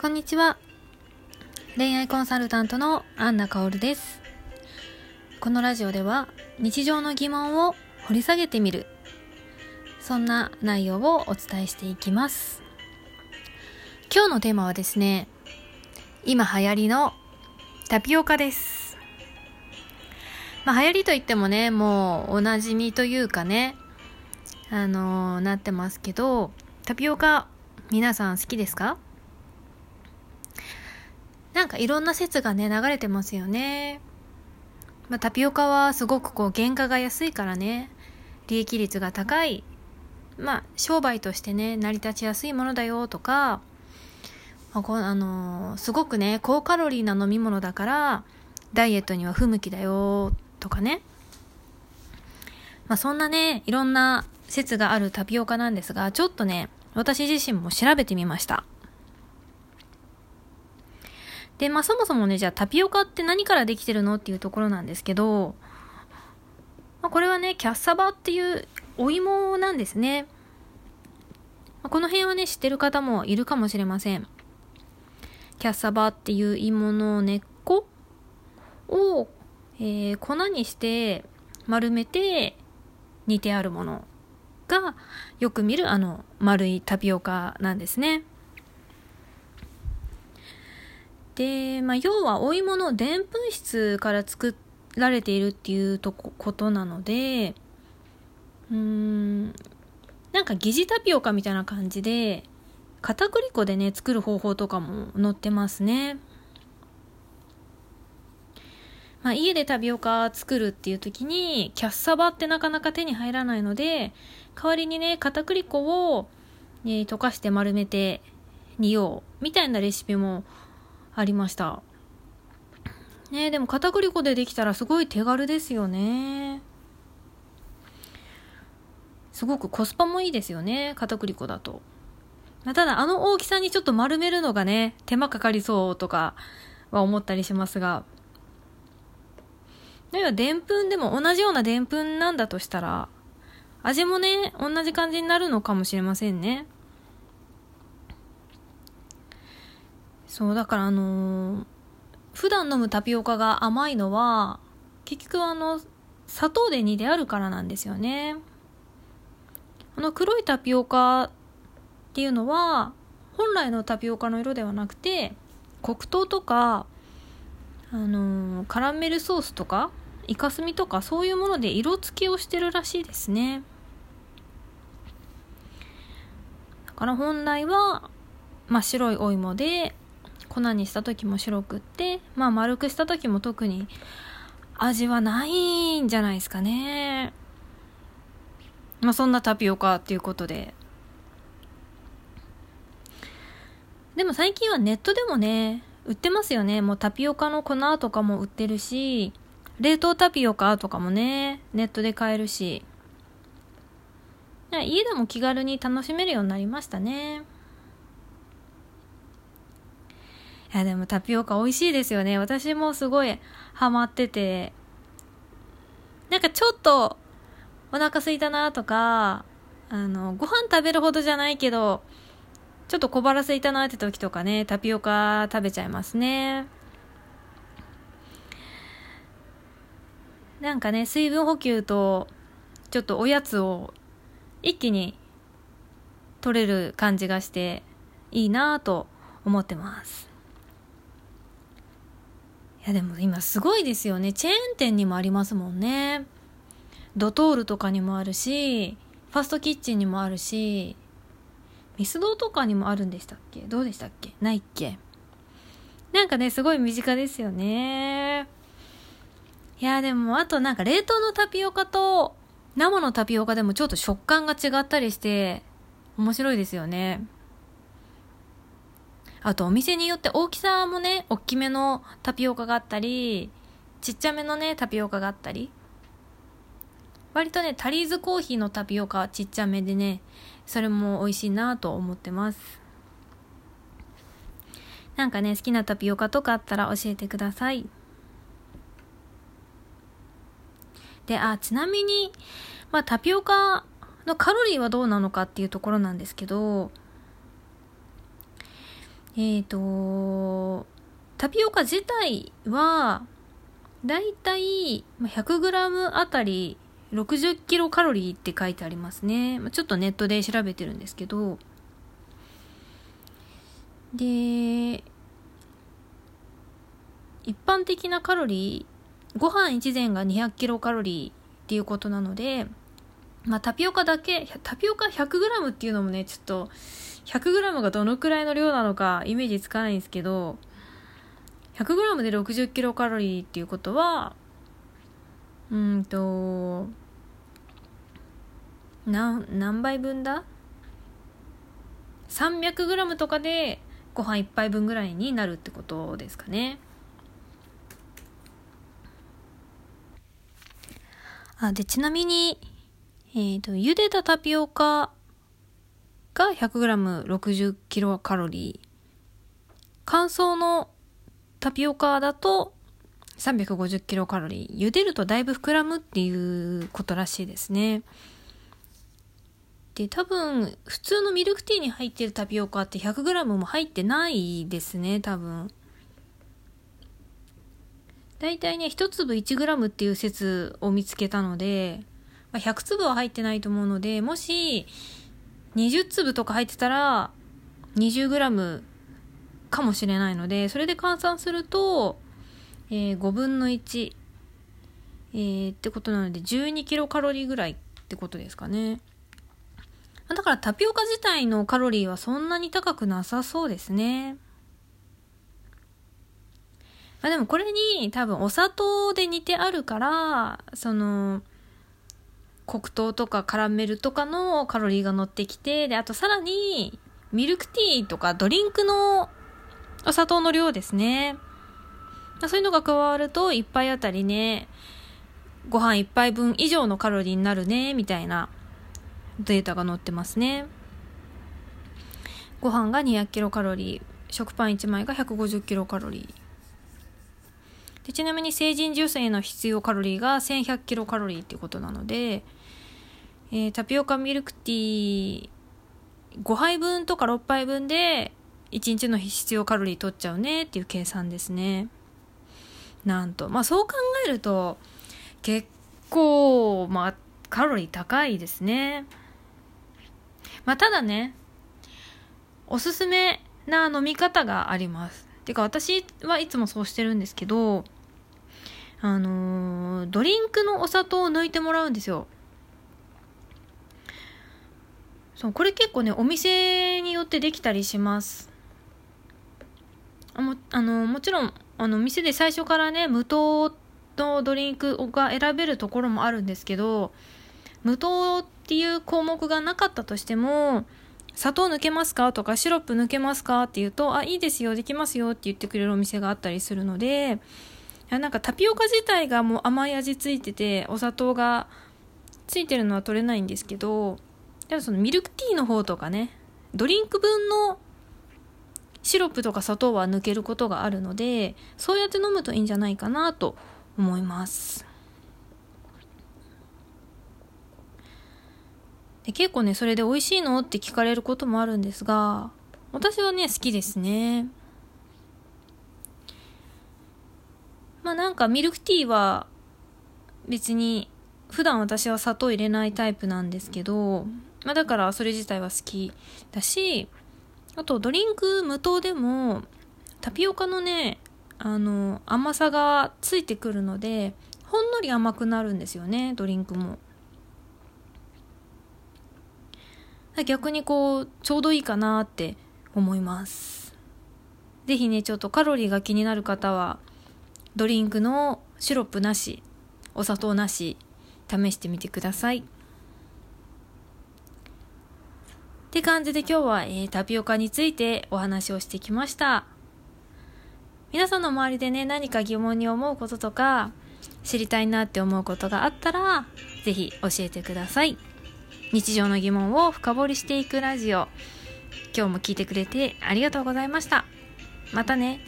こんにちは。恋愛コンサルタントのアンナカオルです。このラジオでは日常の疑問を掘り下げてみる。そんな内容をお伝えしていきます。今日のテーマはですね、今流行りのタピオカです。まあ流行りといってもね、もうおなじみというかね、あのーなってますけど、タピオカ皆さん好きですか？なんかいろんな説がね、流れてますよね。まあ、タピオカはすごくこう原価が安いからね、利益率が高い。まあ、商売としてね、成り立ちやすいものだよとか、まあこあのーすごくね、高カロリーな飲み物だから、ダイエットには不向きだよとかね。まあ、そんなね、いろんな説があるタピオカなんですが、ちょっとね、私自身も調べてみました。で、まあそもそもね、じゃあタピオカって何からできてるのっていうところなんですけど、まあ、これはね、キャッサバっていうお芋なんですね。まあ、この辺はね、知ってる方もいるかもしれません。キャッサバっていう芋の根っこを、えー粉にして丸めて煮てあるものがよく見るあの丸いタピオカなんですね。で、まあ、要はお芋のでんぷん質から作られているっていうとこことなので、うーん、なんか疑似タピオカみたいな感じで、片栗粉でね、作る方法とかも載ってますね。まあ、家でタピオカ作るっていう時に、キャッサバってなかなか手に入らないので、代わりにね、片栗粉を、えー溶かして丸めて煮よう、みたいなレシピもありました。ねでも片栗粉でできたらすごい手軽ですよね。すごくコスパもいいですよね、片栗粉だと。ただ、あの大きさにちょっと丸めるのがね、手間かかりそうとかは思ったりしますが。要は、でんぷんでも同じようなでんぷんなんだとしたら、味もね、同じ感じになるのかもしれませんね。そう、だからあのー普段飲むタピオカが甘いのは、結局あの、砂糖で煮であるからなんですよね。あの黒いタピオカっていうのは、本来のタピオカの色ではなくて、黒糖とか、あのーカラメルソースとか、イカスミとかそういうもので色付けをしてるらしいですね。だから本来は真っ白いお芋で粉にした時も白くって、まあ丸くした時も特に味はないんじゃないですかね。まあそんなタピオカっていうことで。でも最近はネットでもね、売ってますよね。もうタピオカの粉とかも売ってるし、冷凍タピオカとかもね、ネットで買えるし。家でも気軽に楽しめるようになりましたね。いや、でもタピオカ美味しいですよね。私もすごいハマってて。なんかちょっとお腹空いたなとか、あの、ご飯食べるほどじゃないけど、ちょっと小腹空いたなって時とかね、タピオカ食べちゃいますね。なんかね、水分補給と、ちょっとおやつを一気に取れる感じがして、いいなぁと思ってます。やでも今すごいですよね。チェーン店にもありますもんね。ドトールとかにもあるし、ファストキッチンにもあるし、ミスドとかにもあるんでしたっけ？どうでしたっけ？ないっけ？なんかね、すごい身近ですよね。いやでもあとなんか冷凍のタピオカと生のタピオカでもちょっと食感が違ったりして面白いですよね。あとお店によって大きさもね、大きめのタピオカがあったり、ちっちゃめのね、タピオカがあったり。割とね、タリーズコーヒーのタピオカはちっちゃめでね、それも美味しいなと思ってます。なんかね、好きなタピオカとかあったら教えてください。で、あ、ちなみに、まあタピオカのカロリーはどうなのかっていうところなんですけど、えっ、ー、とタピオカ自体はだいたい 100g あたり60キロカロリーって書いてありますね。ちょっとネットで調べてるんですけど、で、一般的なカロリー、ご飯一膳が200キロカロリーっていうことなので、まあタピオカだけ、タピオカ 100g っていうのもね、ちょっと 100g がどのくらいの量なのかイメージつかないんですけど、100g で60キロカロリーっていうことは、うんと、な、何杯分だ ?300g とかでご飯1杯分ぐらいになるってことですかね。あ、で、ちなみに、えっ、ー、と、茹でたタピオカが 100g60 キロカロリー。乾燥のタピオカだと350キロカロリー。茹でるとだいぶ膨らむっていうことらしいですね。で、多分、普通のミルクティーに入ってるタピオカって 100g も入ってないですね、多分。だいたいね、1粒 1g っていう説を見つけたので、まあ、100粒は入ってないと思うので、もし、20粒とか入ってたら、20g かもしれないので、それで換算すると、えー、5分の1、えー、ってことなので12キロカロリーぐらいってことですかね。だからタピオカ自体のカロリーはそんなに高くなさそうですね。まあでもこれに多分お砂糖で煮てあるから、その、黒糖とかカラメルとかのカロリーが乗ってきて、で、あとさらにミルクティーとかドリンクのお砂糖の量ですね。そういうのが加わると、1杯あたりね、ご飯1杯分以上のカロリーになるね、みたいなデータが載ってますね。ご飯が200キロカロリー、食パン1枚が150キロカロリー。でちなみに成人女性の必要カロリーが1100キロカロリーっていうことなので、えー、タピオカミルクティー5杯分とか6杯分で1日の必要カロリー取っちゃうねっていう計算ですね。なんと。まあそう考えると、結構、まあカロリー高いですね。まあただね、おすすめな飲み方があります。てか私はいつもそうしてるんですけど、あのー、ドリンクのお砂糖を抜いてもらうんですよ。そう、これ結構ね、お店によってできたりします。あもあのもちろんあの店で最初からね無糖のドリンクが選べるところもあるんですけど無糖っていう項目がなかったとしても砂糖抜けますかとかシロップ抜けますかって言うとあいいですよできますよって言ってくれるお店があったりするのでなんかタピオカ自体がもう甘い味ついててお砂糖がついてるのは取れないんですけどでもそのミルクティーの方とかねドリンク分のシロップとか砂糖は抜けることがあるのでそうやって飲むといいんじゃないかなと思います。で結構ねそれで美味しいの？って聞かれることもあるんですが私はね好きですね。まあなんかミルクティーは別に普段私は砂糖入れないタイプなんですけど、まあだからそれ自体は好きだし、あとドリンク無糖でもタピオカのねあの甘さがついてくるのでほんのり甘くなるんですよねドリンクも逆にこうちょうどいいかなって思います是非ねちょっとカロリーが気になる方はドリンクのシロップなしお砂糖なし試してみてください。って感じで今日は、えー、タピオカについてお話をしてきました。皆さんの周りでね、何か疑問に思うこととか、知りたいなって思うことがあったら、ぜひ教えてください。日常の疑問を深掘りしていくラジオ。今日も聞いてくれてありがとうございました。またね。